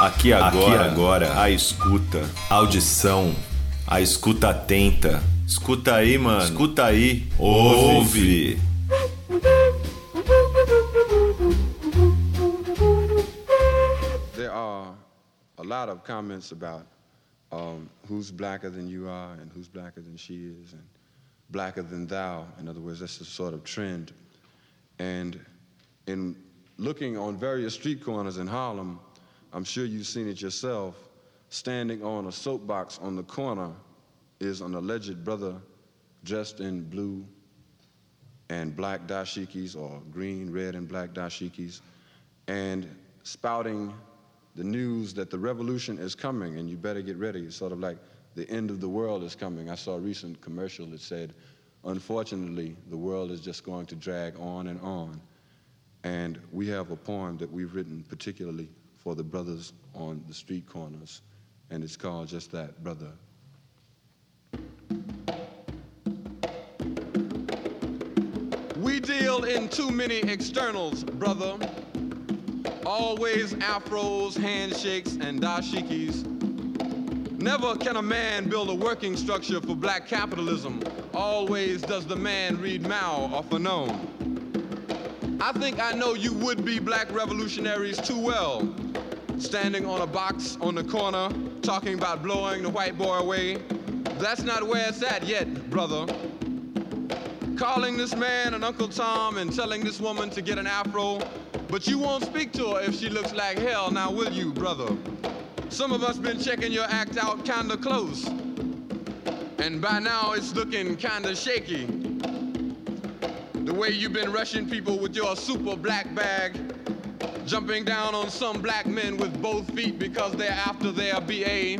Aqui agora, Aqui agora, a escuta, audição, a escuta atenta. Escuta aí, mano. Escuta aí. Ouve. There are a lot of comments about um, who's blacker than you are and who's blacker than she is and blacker than thou. In other words, that's a sort of trend. And in looking on various street corners in Harlem, I'm sure you've seen it yourself, standing on a soapbox on the corner is an alleged brother dressed in blue and black dashikis or green, red, and black dashikis and spouting the news that the revolution is coming and you better get ready. It's sort of like the end of the world is coming. I saw a recent commercial that said, unfortunately, the world is just going to drag on and on. And we have a poem that we've written particularly for the brothers on the street corners, and it's called just that, Brother. We deal in too many externals, brother. Always afros, handshakes, and dashikis. Never can a man build a working structure for black capitalism. Always does the man read Mao or Fanon. I think I know you would be black revolutionaries too well standing on a box on the corner, talking about blowing the white boy away. That's not where it's at yet, brother. Calling this man an Uncle Tom and telling this woman to get an afro, but you won't speak to her if she looks like hell, now will you, brother? Some of us been checking your act out kinda close, and by now it's looking kinda shaky. The way you've been rushing people with your super black bag, jumping down on some black men with both feet because they're after their BA.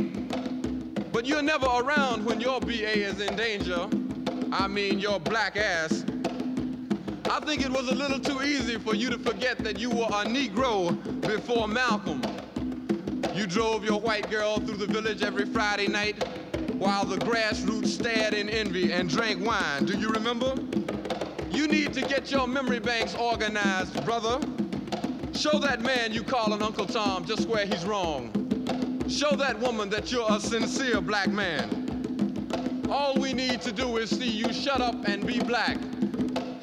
But you're never around when your BA is in danger. I mean, your black ass. I think it was a little too easy for you to forget that you were a Negro before Malcolm. You drove your white girl through the village every Friday night while the grassroots stared in envy and drank wine. Do you remember? You need to get your memory banks organized, brother. Show that man you call an Uncle Tom just where he's wrong. Show that woman that you're a sincere black man. All we need to do is see you shut up and be black.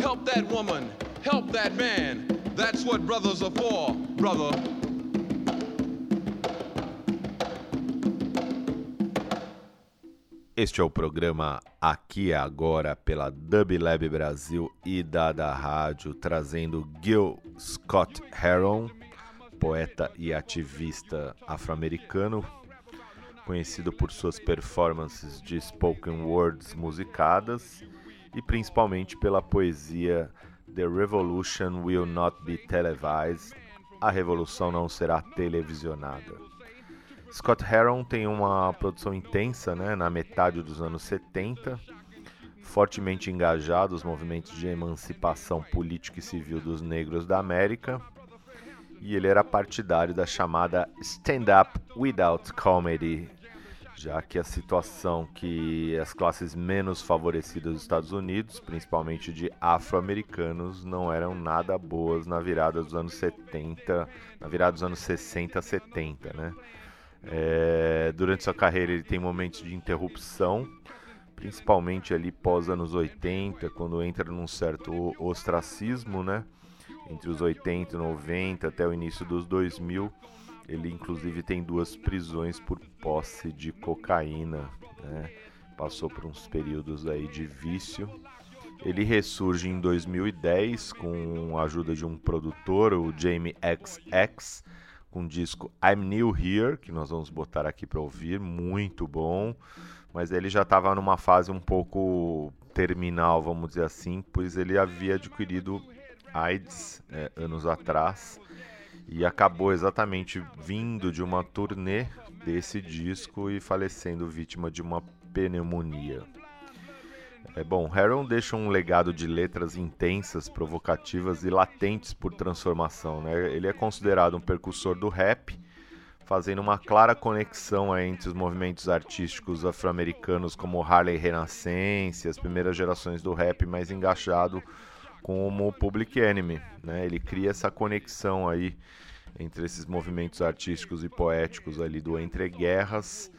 Help that woman. Help that man. That's what brothers are for, brother. Este é o programa Aqui Agora pela Dub Lab Brasil e Dada Rádio, trazendo Gil Scott Heron, poeta e ativista afro-americano, conhecido por suas performances de spoken words musicadas e principalmente pela poesia The Revolution Will Not Be Televised, A Revolução Não Será Televisionada. Scott Heron tem uma produção intensa né, na metade dos anos 70, fortemente engajado nos movimentos de emancipação política e civil dos negros da América, e ele era partidário da chamada Stand Up Without Comedy, já que a situação que as classes menos favorecidas dos Estados Unidos, principalmente de afro-americanos, não eram nada boas na virada dos anos 70, na virada dos anos 60 70, né? É, durante sua carreira ele tem momentos de interrupção, principalmente ali pós anos 80, quando entra num certo ostracismo, né? Entre os 80 e 90 até o início dos 2000, ele inclusive tem duas prisões por posse de cocaína, né? Passou por uns períodos aí de vício. Ele ressurge em 2010 com a ajuda de um produtor, o Jamie XX, com o disco I'm New Here, que nós vamos botar aqui para ouvir, muito bom. Mas ele já estava numa fase um pouco terminal, vamos dizer assim, pois ele havia adquirido AIDS é, anos atrás e acabou exatamente vindo de uma turnê desse disco e falecendo vítima de uma pneumonia. É bom, Heron deixa um legado de letras intensas, provocativas e latentes por transformação. Né? Ele é considerado um percussor do rap, fazendo uma clara conexão entre os movimentos artísticos afro-americanos como Harley Renaissance, as primeiras gerações do rap mais engajado como Public Enemy. Né? Ele cria essa conexão aí entre esses movimentos artísticos e poéticos ali do entre guerras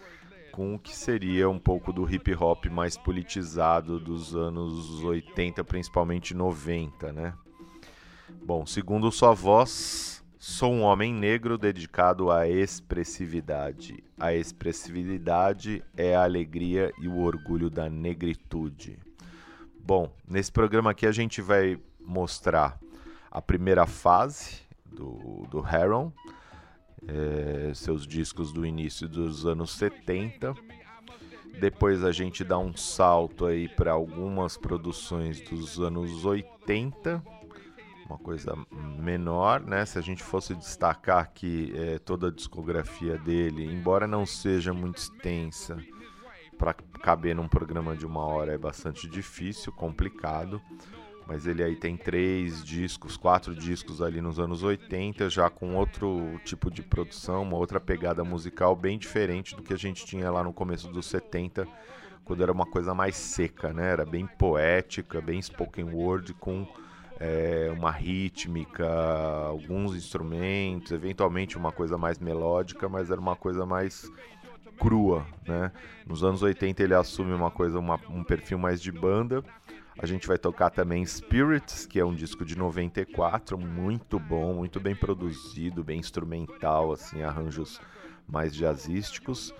com o que seria um pouco do hip hop mais politizado dos anos 80, principalmente 90, né? Bom, segundo sua voz, sou um homem negro dedicado à expressividade. A expressividade é a alegria e o orgulho da negritude. Bom, nesse programa aqui a gente vai mostrar a primeira fase do, do Heron, é, seus discos do início dos anos 70. Depois a gente dá um salto aí para algumas produções dos anos 80, uma coisa menor, né? Se a gente fosse destacar aqui é, toda a discografia dele, embora não seja muito extensa, para caber num programa de uma hora é bastante difícil, complicado mas ele aí tem três discos, quatro discos ali nos anos 80, já com outro tipo de produção, uma outra pegada musical bem diferente do que a gente tinha lá no começo dos 70, quando era uma coisa mais seca, né? Era bem poética, bem spoken word, com é, uma rítmica, alguns instrumentos, eventualmente uma coisa mais melódica, mas era uma coisa mais crua, né? Nos anos 80 ele assume uma coisa, uma, um perfil mais de banda a gente vai tocar também Spirits, que é um disco de 94, muito bom, muito bem produzido, bem instrumental, assim, arranjos mais jazzísticos.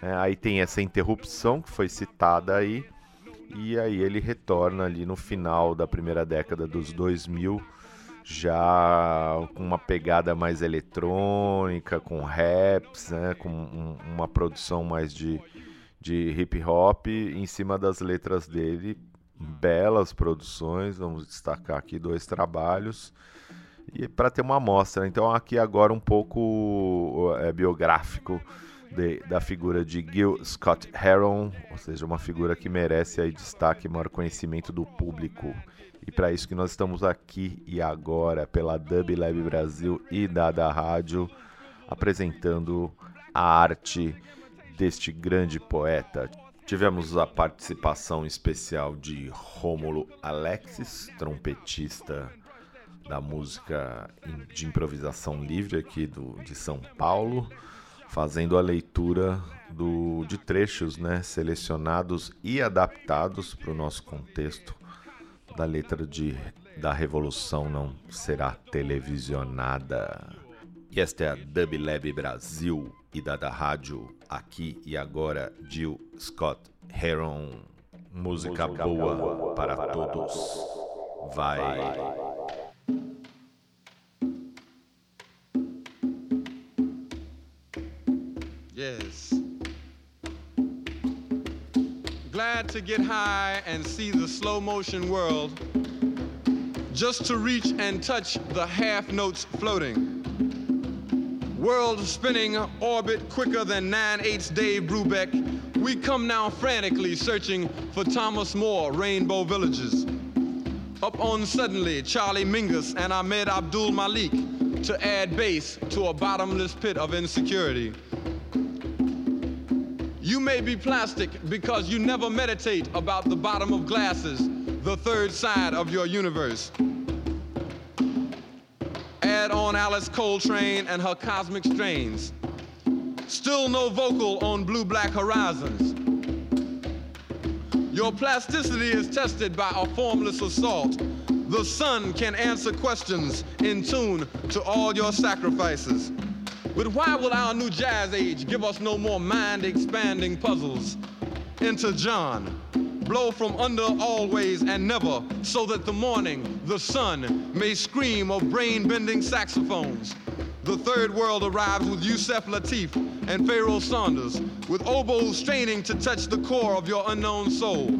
É, aí tem essa interrupção que foi citada aí, e aí ele retorna ali no final da primeira década dos 2000, já com uma pegada mais eletrônica, com raps, né, com um, uma produção mais de, de hip hop em cima das letras dele, belas produções, vamos destacar aqui dois trabalhos e para ter uma amostra. Então aqui agora um pouco é, biográfico de, da figura de Gil Scott Heron, ou seja, uma figura que merece aí destaque maior conhecimento do público. E para isso que nós estamos aqui e agora pela Dub Lab Brasil e Dada Rádio apresentando a arte deste grande poeta. Tivemos a participação especial de Rômulo Alexis, trompetista da música de improvisação livre aqui do, de São Paulo, fazendo a leitura do, de trechos né, selecionados e adaptados para o nosso contexto da letra de Da Revolução Não Será Televisionada. E esta é a Dub Lab Brasil e da, da rádio Aqui e Agora, Jill Scott Heron. Música, Música boa, boa para, para todos. Vai. Vai. Yes. Glad to get high and see the slow motion world. Just to reach and touch the half notes floating world spinning orbit quicker than 9 8 Dave Brubeck, we come now frantically searching for Thomas More rainbow villages. Up on suddenly Charlie Mingus and Ahmed Abdul Malik to add bass to a bottomless pit of insecurity. You may be plastic because you never meditate about the bottom of glasses, the third side of your universe on Alice Coltrane and her cosmic strains. Still no vocal on Blue Black Horizons. Your plasticity is tested by a formless assault. The sun can answer questions in tune to all your sacrifices. But why will our new jazz age give us no more mind expanding puzzles? Enter John blow from under always and never, so that the morning, the sun, may scream of brain bending saxophones. The third world arrives with Yusef Lateef and Pharoah Sanders, with oboes straining to touch the core of your unknown soul.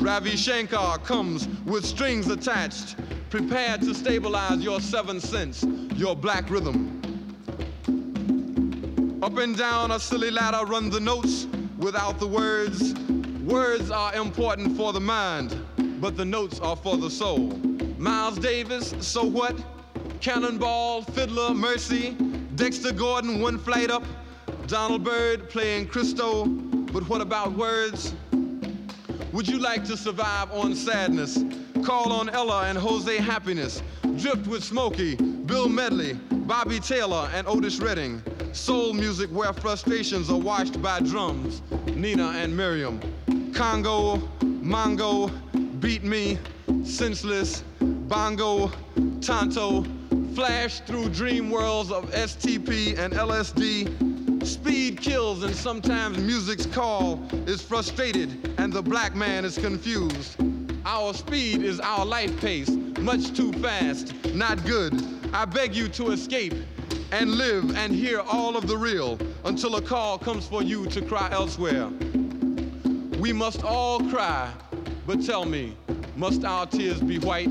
Ravi Shankar comes with strings attached, prepared to stabilize your seventh sense, your black rhythm. Up and down a silly ladder run the notes without the words, Words are important for the mind, but the notes are for the soul. Miles Davis, so what? Cannonball, Fiddler, Mercy, Dexter Gordon, One Flight Up, Donald Byrd playing Christo, but what about words? Would you like to survive on sadness? Call on Ella and Jose Happiness, drift with Smokey, Bill Medley, Bobby Taylor and Otis Redding. Soul music where frustrations are washed by drums. Nina and Miriam. Congo, Mongo, Beat Me, Senseless, Bongo, Tonto. Flash through dream worlds of STP and LSD. Speed kills and sometimes music's call is frustrated and the black man is confused. Our speed is our life pace, much too fast, not good. I beg you to escape and live and hear all of the real until a call comes for you to cry elsewhere. We must all cry, but tell me, must our tears be white?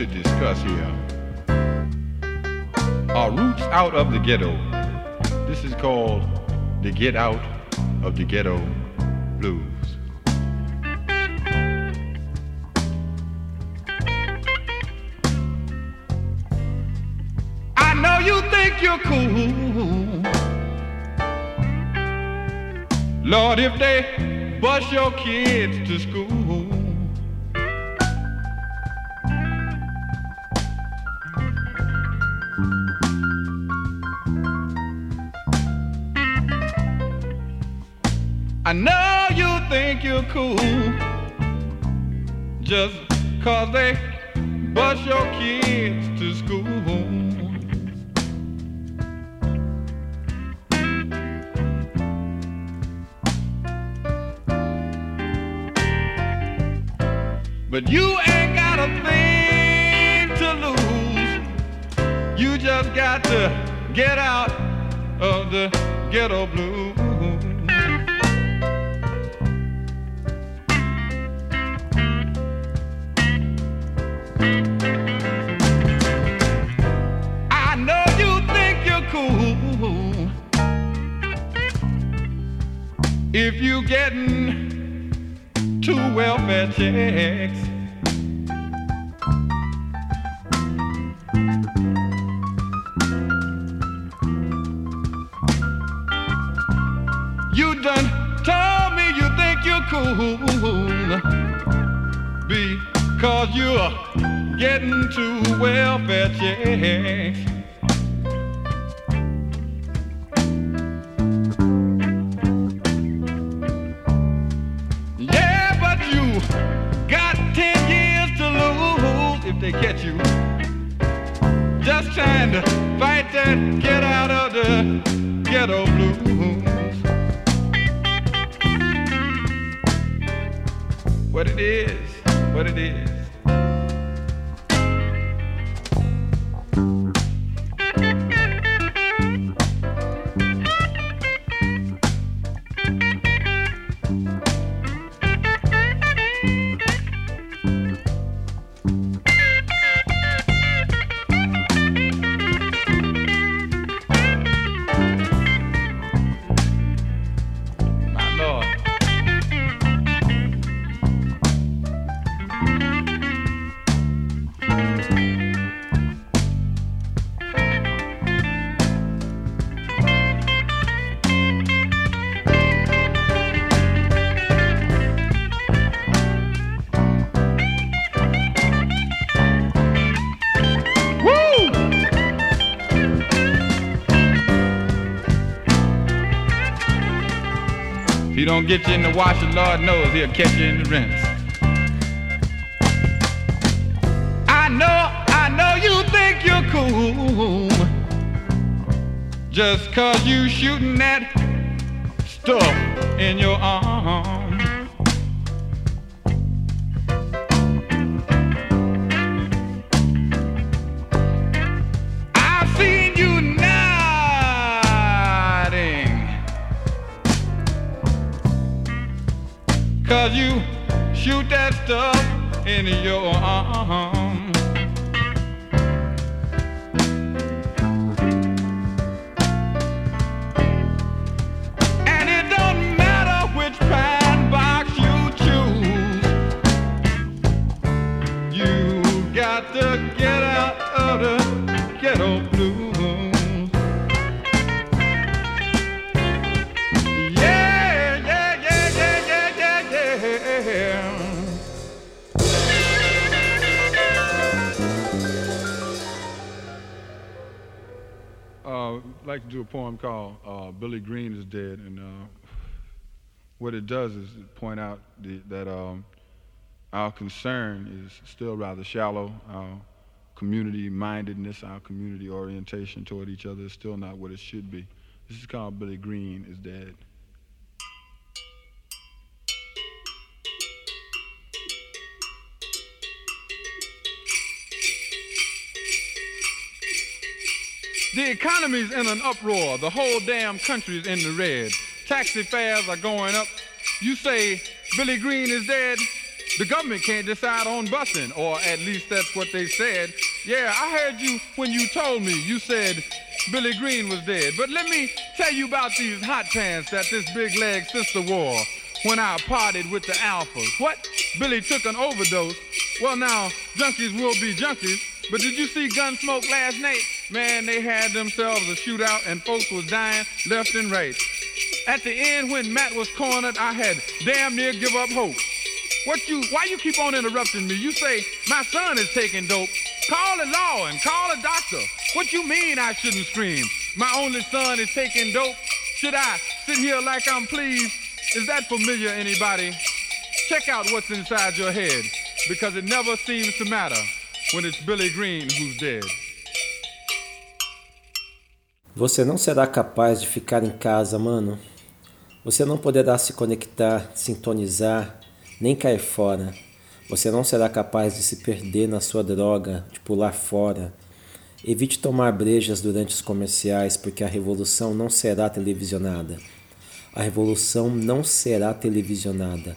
to discuss here are roots out of the ghetto. This is called the Get Out of the Ghetto Blues. I know you think you're cool. Lord, if they bus your kids to school. Cool just cause they bus your kids to school. But you ain't got a thing to lose. You just got to get out of the ghetto blues. Checks. You done told me you think you're cool because you're getting two welfare checks. What it is. Get you in the wash, the Lord knows he'll catch you in the rinse. I know, I know you think you're cool. Just cause you shooting that stuff in your arm. Cause you shoot that stuff in your arm. Like to do a poem called uh, "Billy Green is Dead," and uh, what it does is point out the, that um, our concern is still rather shallow. Our community mindedness, our community orientation toward each other is still not what it should be. This is called Billy Green is Dead. The economy's in an uproar. The whole damn country's in the red. Taxi fares are going up. You say Billy Green is dead. The government can't decide on busing, or at least that's what they said. Yeah, I heard you when you told me. You said Billy Green was dead. But let me tell you about these hot pants that this big leg sister wore when I partied with the alphas. What? Billy took an overdose. Well, now, junkies will be junkies. But did you see Gunsmoke last night? Man, they had themselves a shootout and folks was dying left and right. At the end, when Matt was cornered, I had damn near give up hope. What you, why you keep on interrupting me? You say, my son is taking dope. Call the law and call a doctor. What you mean I shouldn't scream? My only son is taking dope. Should I sit here like I'm pleased? Is that familiar, anybody? Check out what's inside your head, because it never seems to matter when it's Billy Green who's dead. Você não será capaz de ficar em casa, mano. Você não poderá se conectar, sintonizar, nem cair fora. Você não será capaz de se perder na sua droga, de pular fora. Evite tomar brejas durante os comerciais, porque a revolução não será televisionada. A revolução não será televisionada.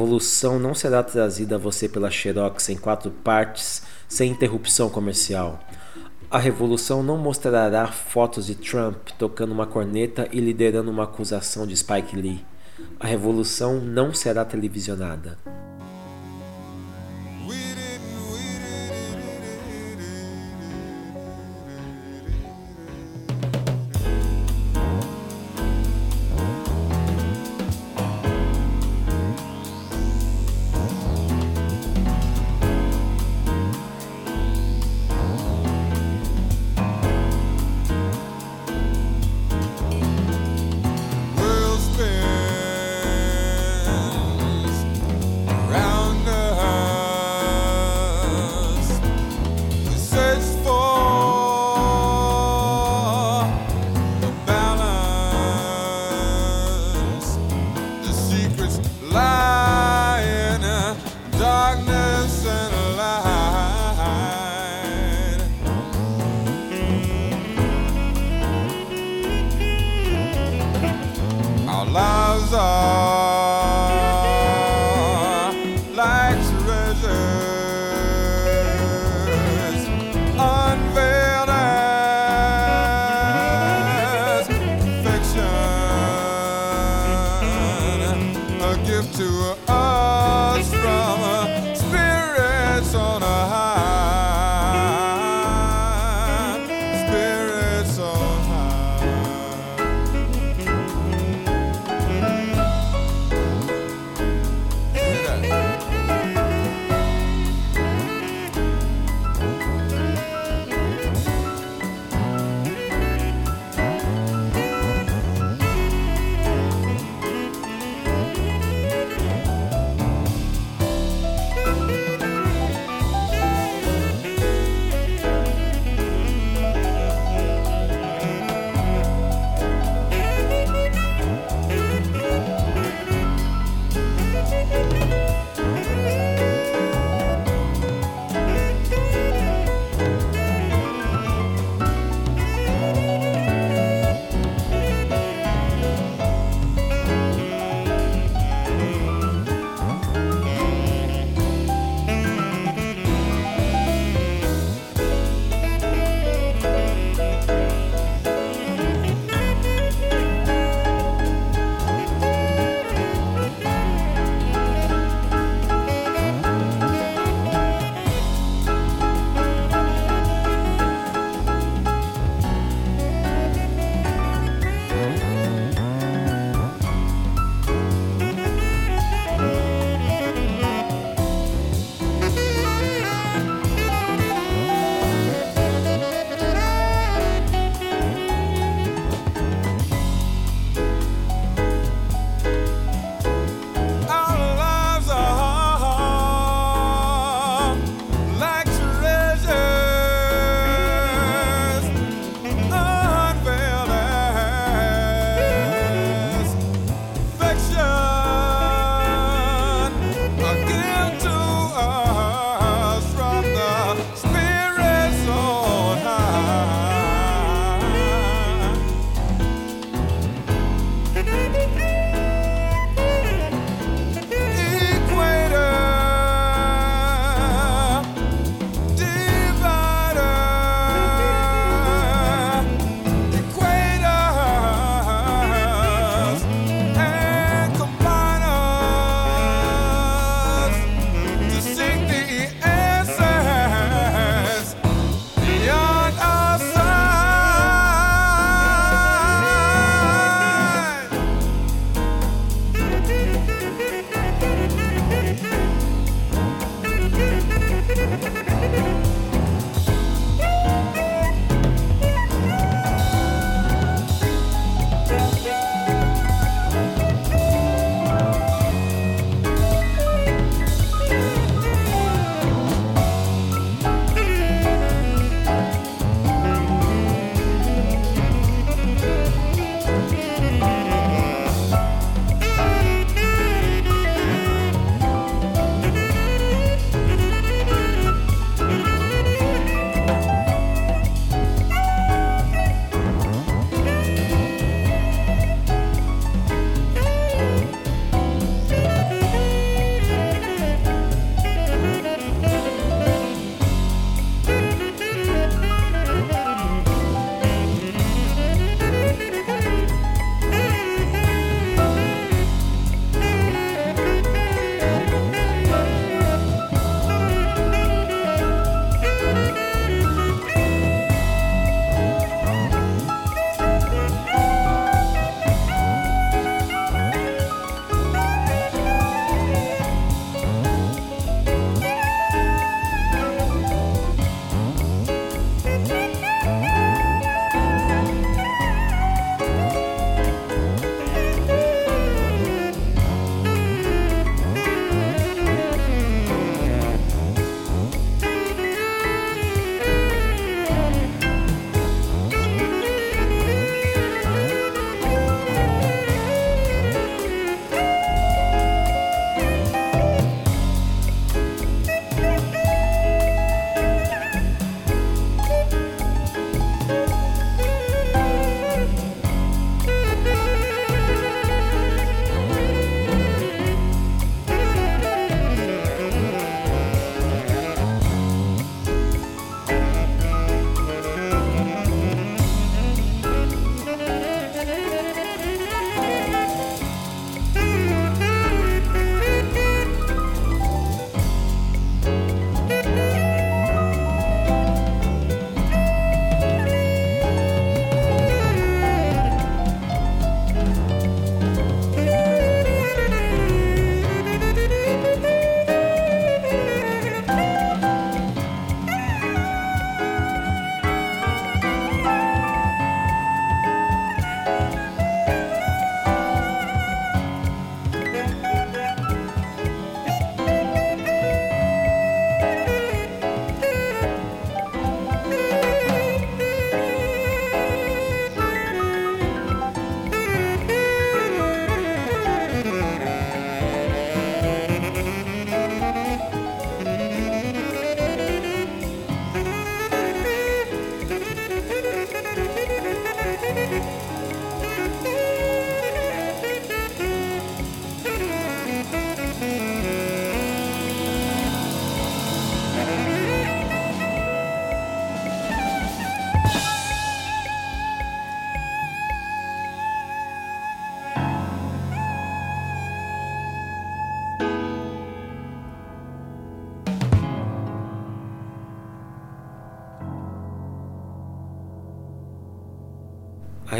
Revolução não será trazida a você pela Xerox em quatro partes, sem interrupção comercial. A revolução não mostrará fotos de Trump tocando uma corneta e liderando uma acusação de Spike Lee. A revolução não será televisionada. Spirits a high,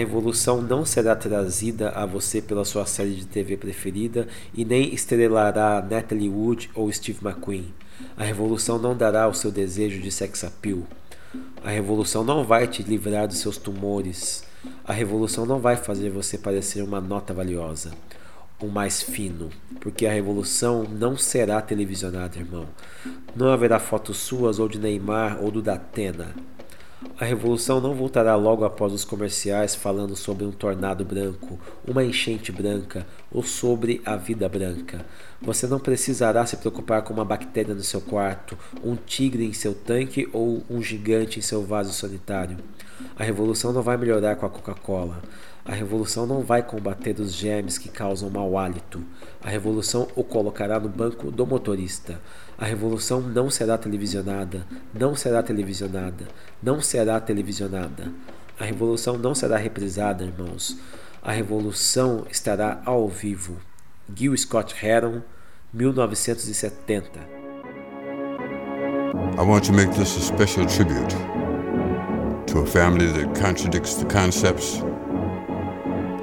revolução não será trazida a você pela sua série de TV preferida e nem estrelará Natalie Wood ou Steve McQueen. A revolução não dará o seu desejo de sex appeal. A revolução não vai te livrar dos seus tumores. A revolução não vai fazer você parecer uma nota valiosa, o mais fino, porque a revolução não será televisionada, irmão. Não haverá fotos suas ou de Neymar ou do Datena. A revolução não voltará logo após os comerciais falando sobre um tornado branco, uma enchente branca ou sobre a vida branca. Você não precisará se preocupar com uma bactéria no seu quarto, um tigre em seu tanque ou um gigante em seu vaso sanitário. A revolução não vai melhorar com a Coca-Cola. A revolução não vai combater os germes que causam mau hálito. A revolução o colocará no banco do motorista. A revolução não será televisionada, não será televisionada, não será televisionada. A revolução não será reprisada, irmãos. A revolução estará ao vivo. Gil Scott Heron, 1970. I want to make this a special tribute to a family that contradicts the concepts,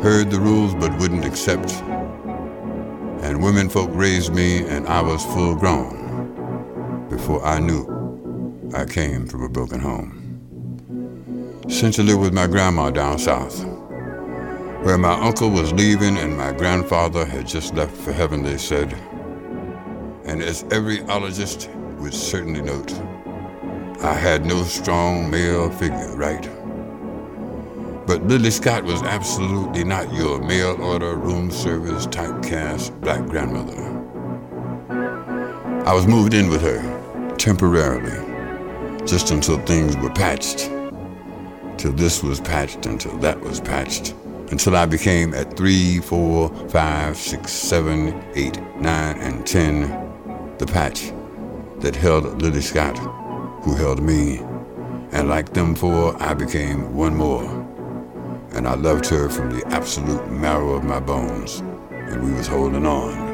heard the rules but wouldn't accept. And women folk raised me, and I was full grown before I knew I came from a broken home. Since I lived with my grandma down south, where my uncle was leaving and my grandfather had just left for heaven, they said. And as every ologist would certainly note, I had no strong male figure, right? But Lily Scott was absolutely not your mail order, room service, typecast black grandmother. I was moved in with her temporarily, just until things were patched, till this was patched, until that was patched, until I became at three, four, five, six, seven, eight, nine, and ten the patch that held Lily Scott, who held me, and like them four, I became one more. And I loved her from the absolute marrow of my bones, and we was holding on.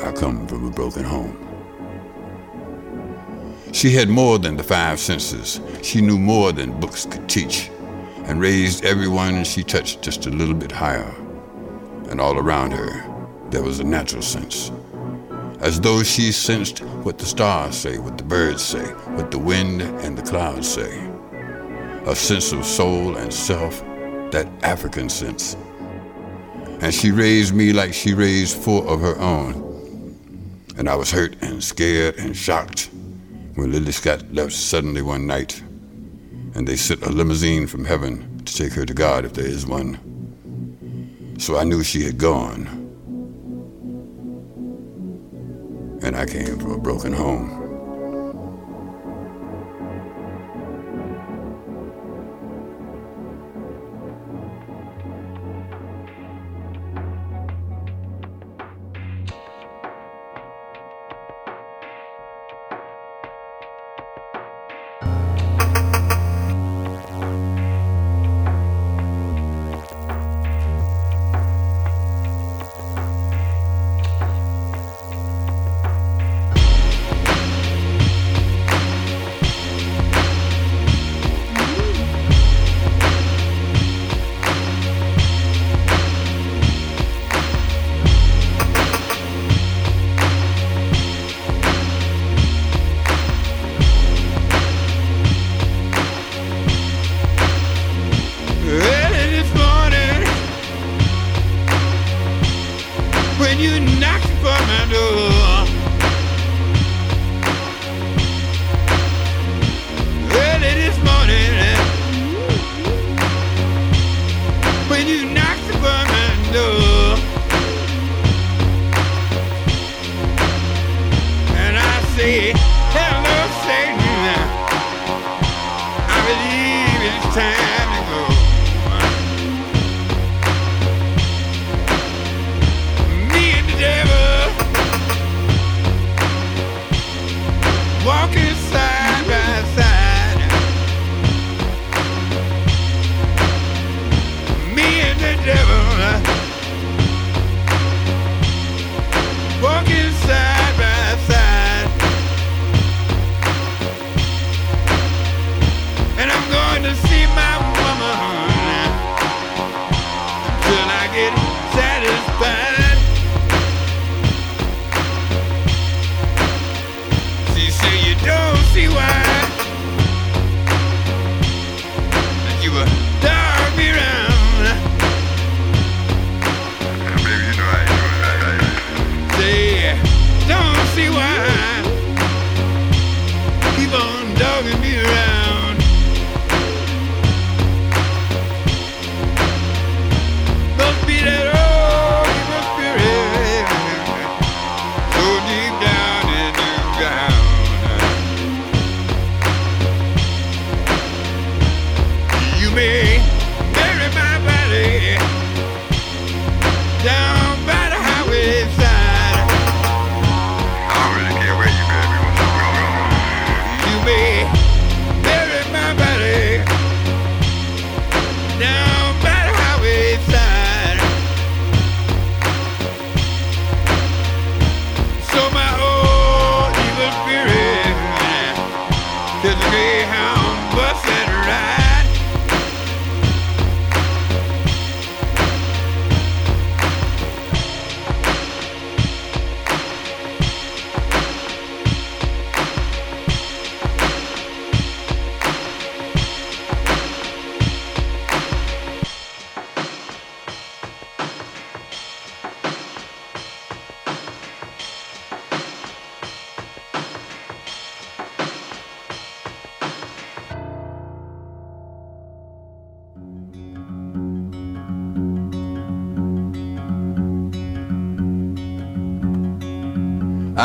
I come from a broken home. She had more than the five senses. She knew more than books could teach, and raised everyone she touched just a little bit higher. And all around her, there was a natural sense. As though she sensed what the stars say, what the birds say, what the wind and the clouds say. A sense of soul and self, that African sense. And she raised me like she raised four of her own. And I was hurt and scared and shocked when Lily Scott left suddenly one night, and they sent a limousine from heaven to take her to God if there is one. So I knew she had gone. And I came from a broken home.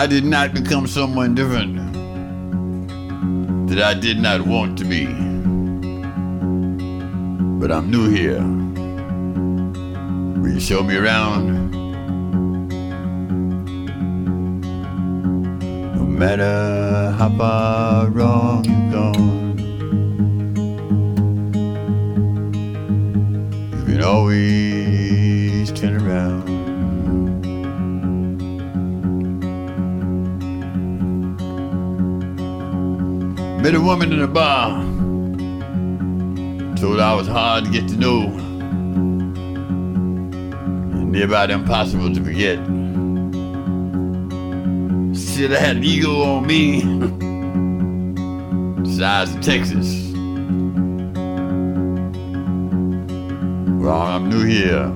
I did not become someone different that I did not want to be. But I'm new here. Will you show me around? No matter how far wrong you've gone, you can always turn around. Met a woman in a bar. Told I was hard to get to know. And near about impossible to forget. Said I had an ego on me. Size of Texas. Well, I'm new here.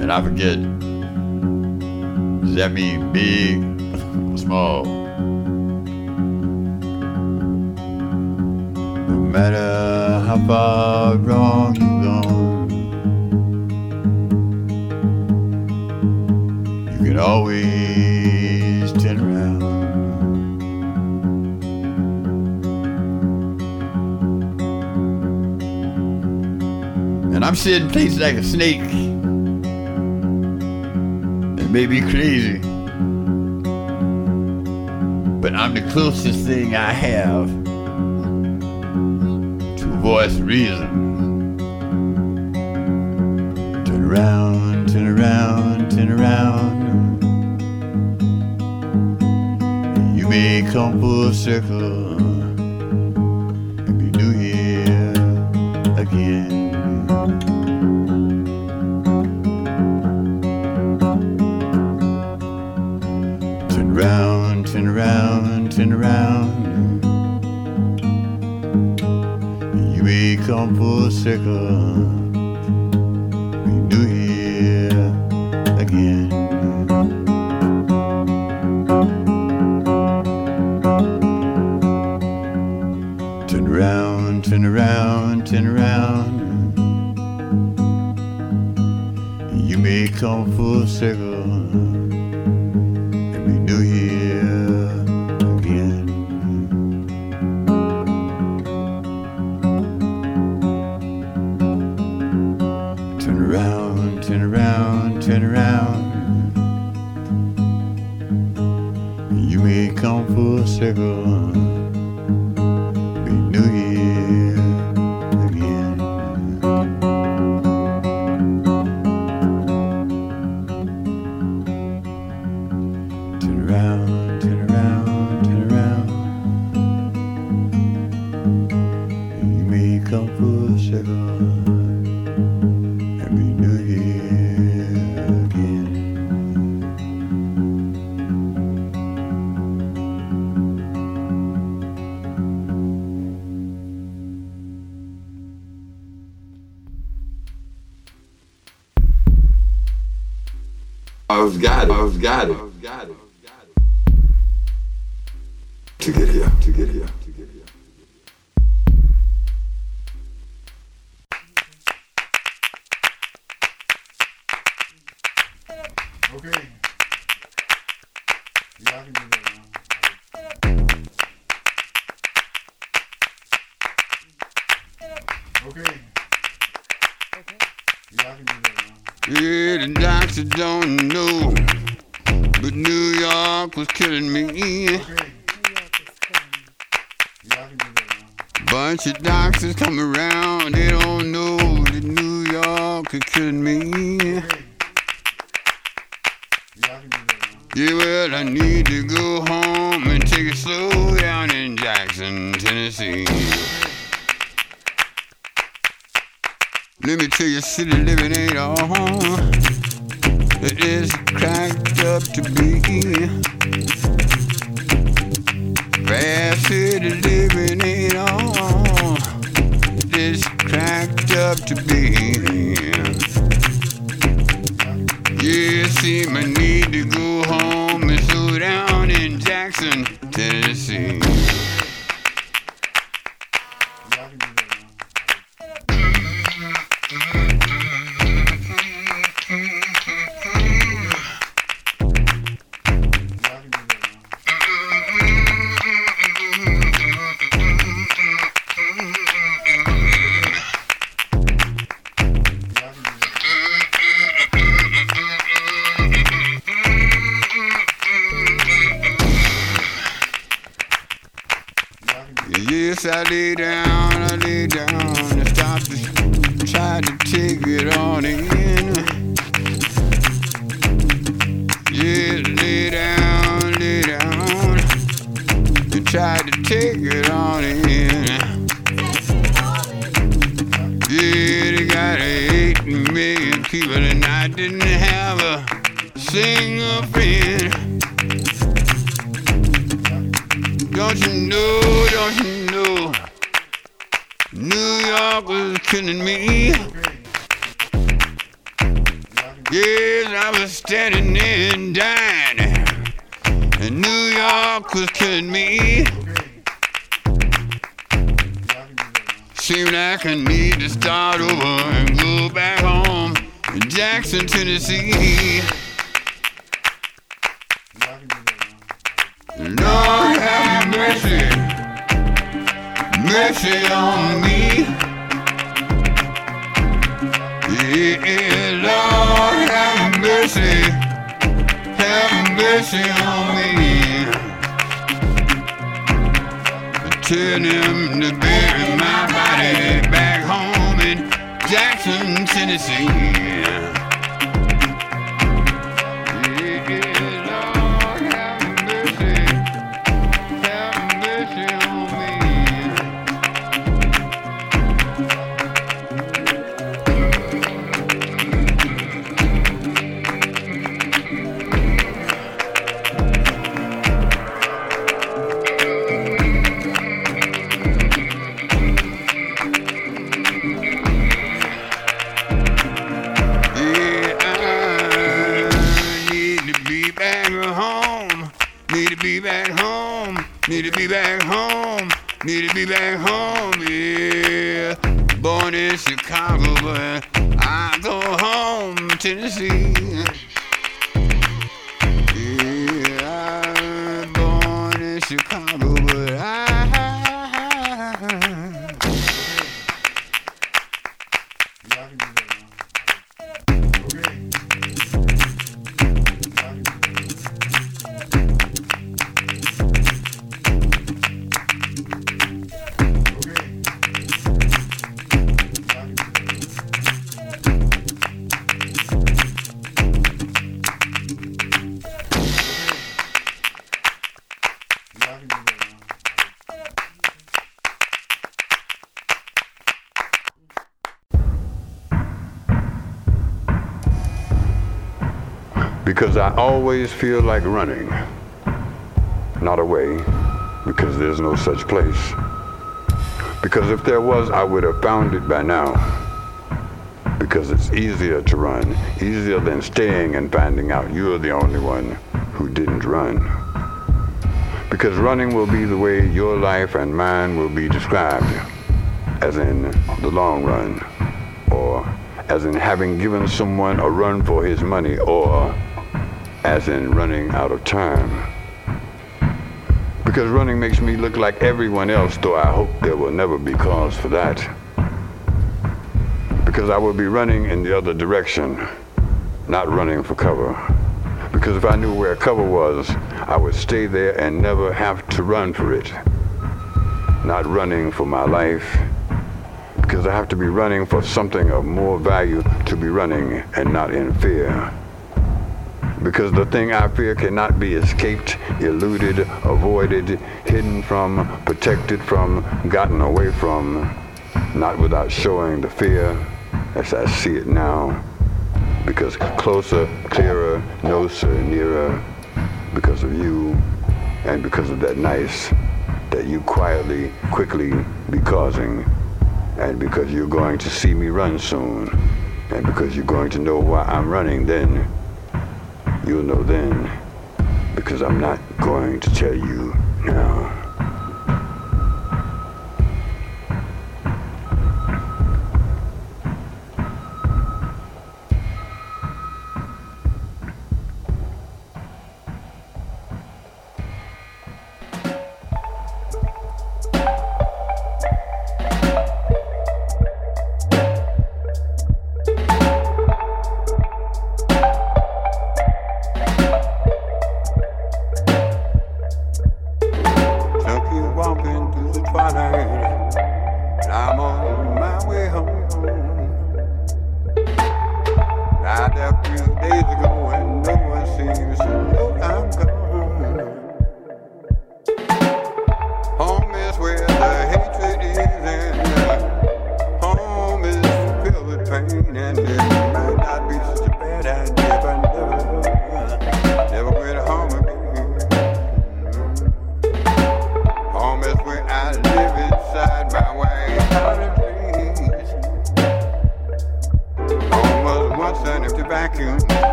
And I forget. Does that mean big or small? How far wrong you've gone, you can always turn around. And I'm sitting places like a snake. It may be crazy, but I'm the closest thing I have voice reason. Turn around, turn around, turn around. You may come full circle and be new here again. Turn around, turn around, turn around. Come full circle. We do here again. Turn around, turn around, turn around. You may come full circle. I've got it. I've got it. I've got it. To get here. To get here. Doctor don't know, but New York was killing me. Bunch of doctors come around, they don't know that New York is killing me. To be. I lay down, I lay down and stop to try to take it on in. Yeah, lay down, lay down and try to take it on in. Yeah, they got eight million people and I didn't have a single killing me. Yes, I was standing there and dying. And New York was killing me. Seemed like I need to start over and go back home in Jackson, Tennessee. Always feel like running. Not away, because there's no such place. Because if there was, I would have found it by now. Because it's easier to run, easier than staying and finding out you're the only one who didn't run. Because running will be the way your life and mine will be described, as in the long run, or as in having given someone a run for his money, or as in running out of time. Because running makes me look like everyone else, though I hope there will never be cause for that. Because I will be running in the other direction, not running for cover. Because if I knew where cover was, I would stay there and never have to run for it. Not running for my life, because I have to be running for something of more value to be running and not in fear. Because the thing I fear cannot be escaped, eluded, avoided, hidden from, protected from, gotten away from, not without showing the fear as I see it now. Because closer, clearer, closer, nearer, because of you and because of that nice that you quietly, quickly be causing, and because you're going to see me run soon, and because you're going to know why I'm running then. You'll know then, because I'm not going to tell you now.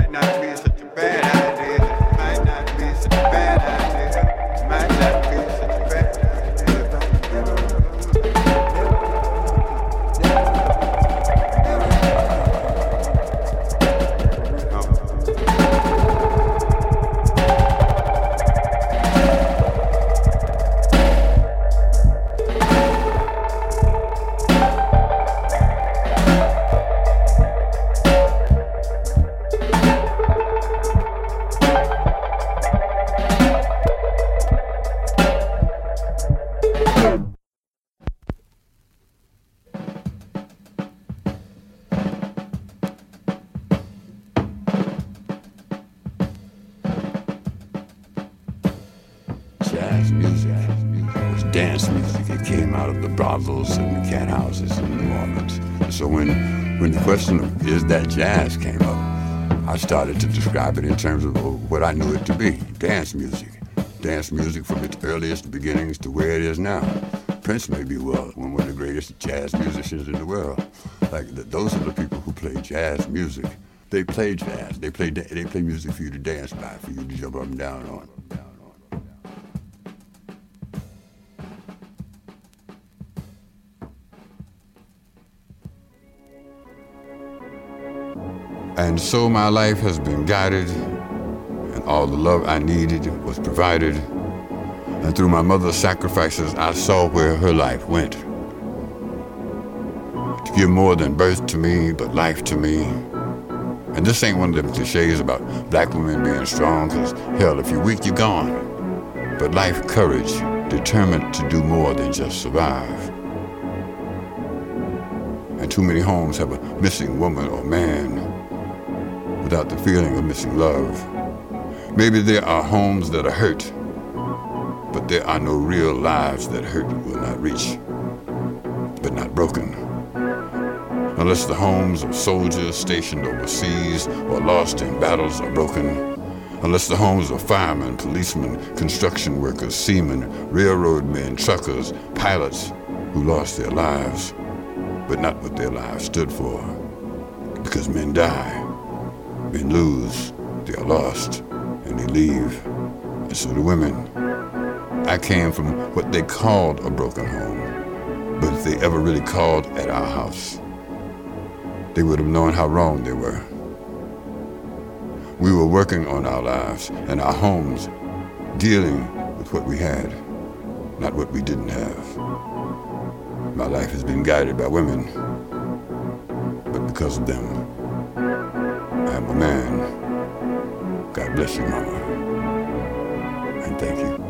Here. Might not be terms of what I knew it to be dance music. Dance music from its earliest beginnings to where it is now. Prince may be well one of the greatest jazz musicians in the world. Like th those are the people who play jazz music. They play jazz. They play they play music for you to dance by, for you to jump up and down on. And so my life has been guided, and all the love I needed was provided. And through my mother's sacrifices, I saw where her life went. To give more than birth to me, but life to me. And this ain't one of them cliches about black women being strong, because hell, if you're weak, you're gone. But life courage, determined to do more than just survive. And too many homes have a missing woman or man without the feeling of missing love. Maybe there are homes that are hurt, but there are no real lives that hurt will not reach, but not broken. Unless the homes of soldiers stationed overseas or lost in battles are broken. Unless the homes of firemen, policemen, construction workers, seamen, railroad men, truckers, pilots who lost their lives, but not what their lives stood for. Because men die. Men lose, they are lost, and they leave. And so do women. I came from what they called a broken home, but if they ever really called at our house, they would have known how wrong they were. We were working on our lives and our homes, dealing with what we had, not what we didn't have. My life has been guided by women, but because of them, am a man. God bless you, Mama. And thank you.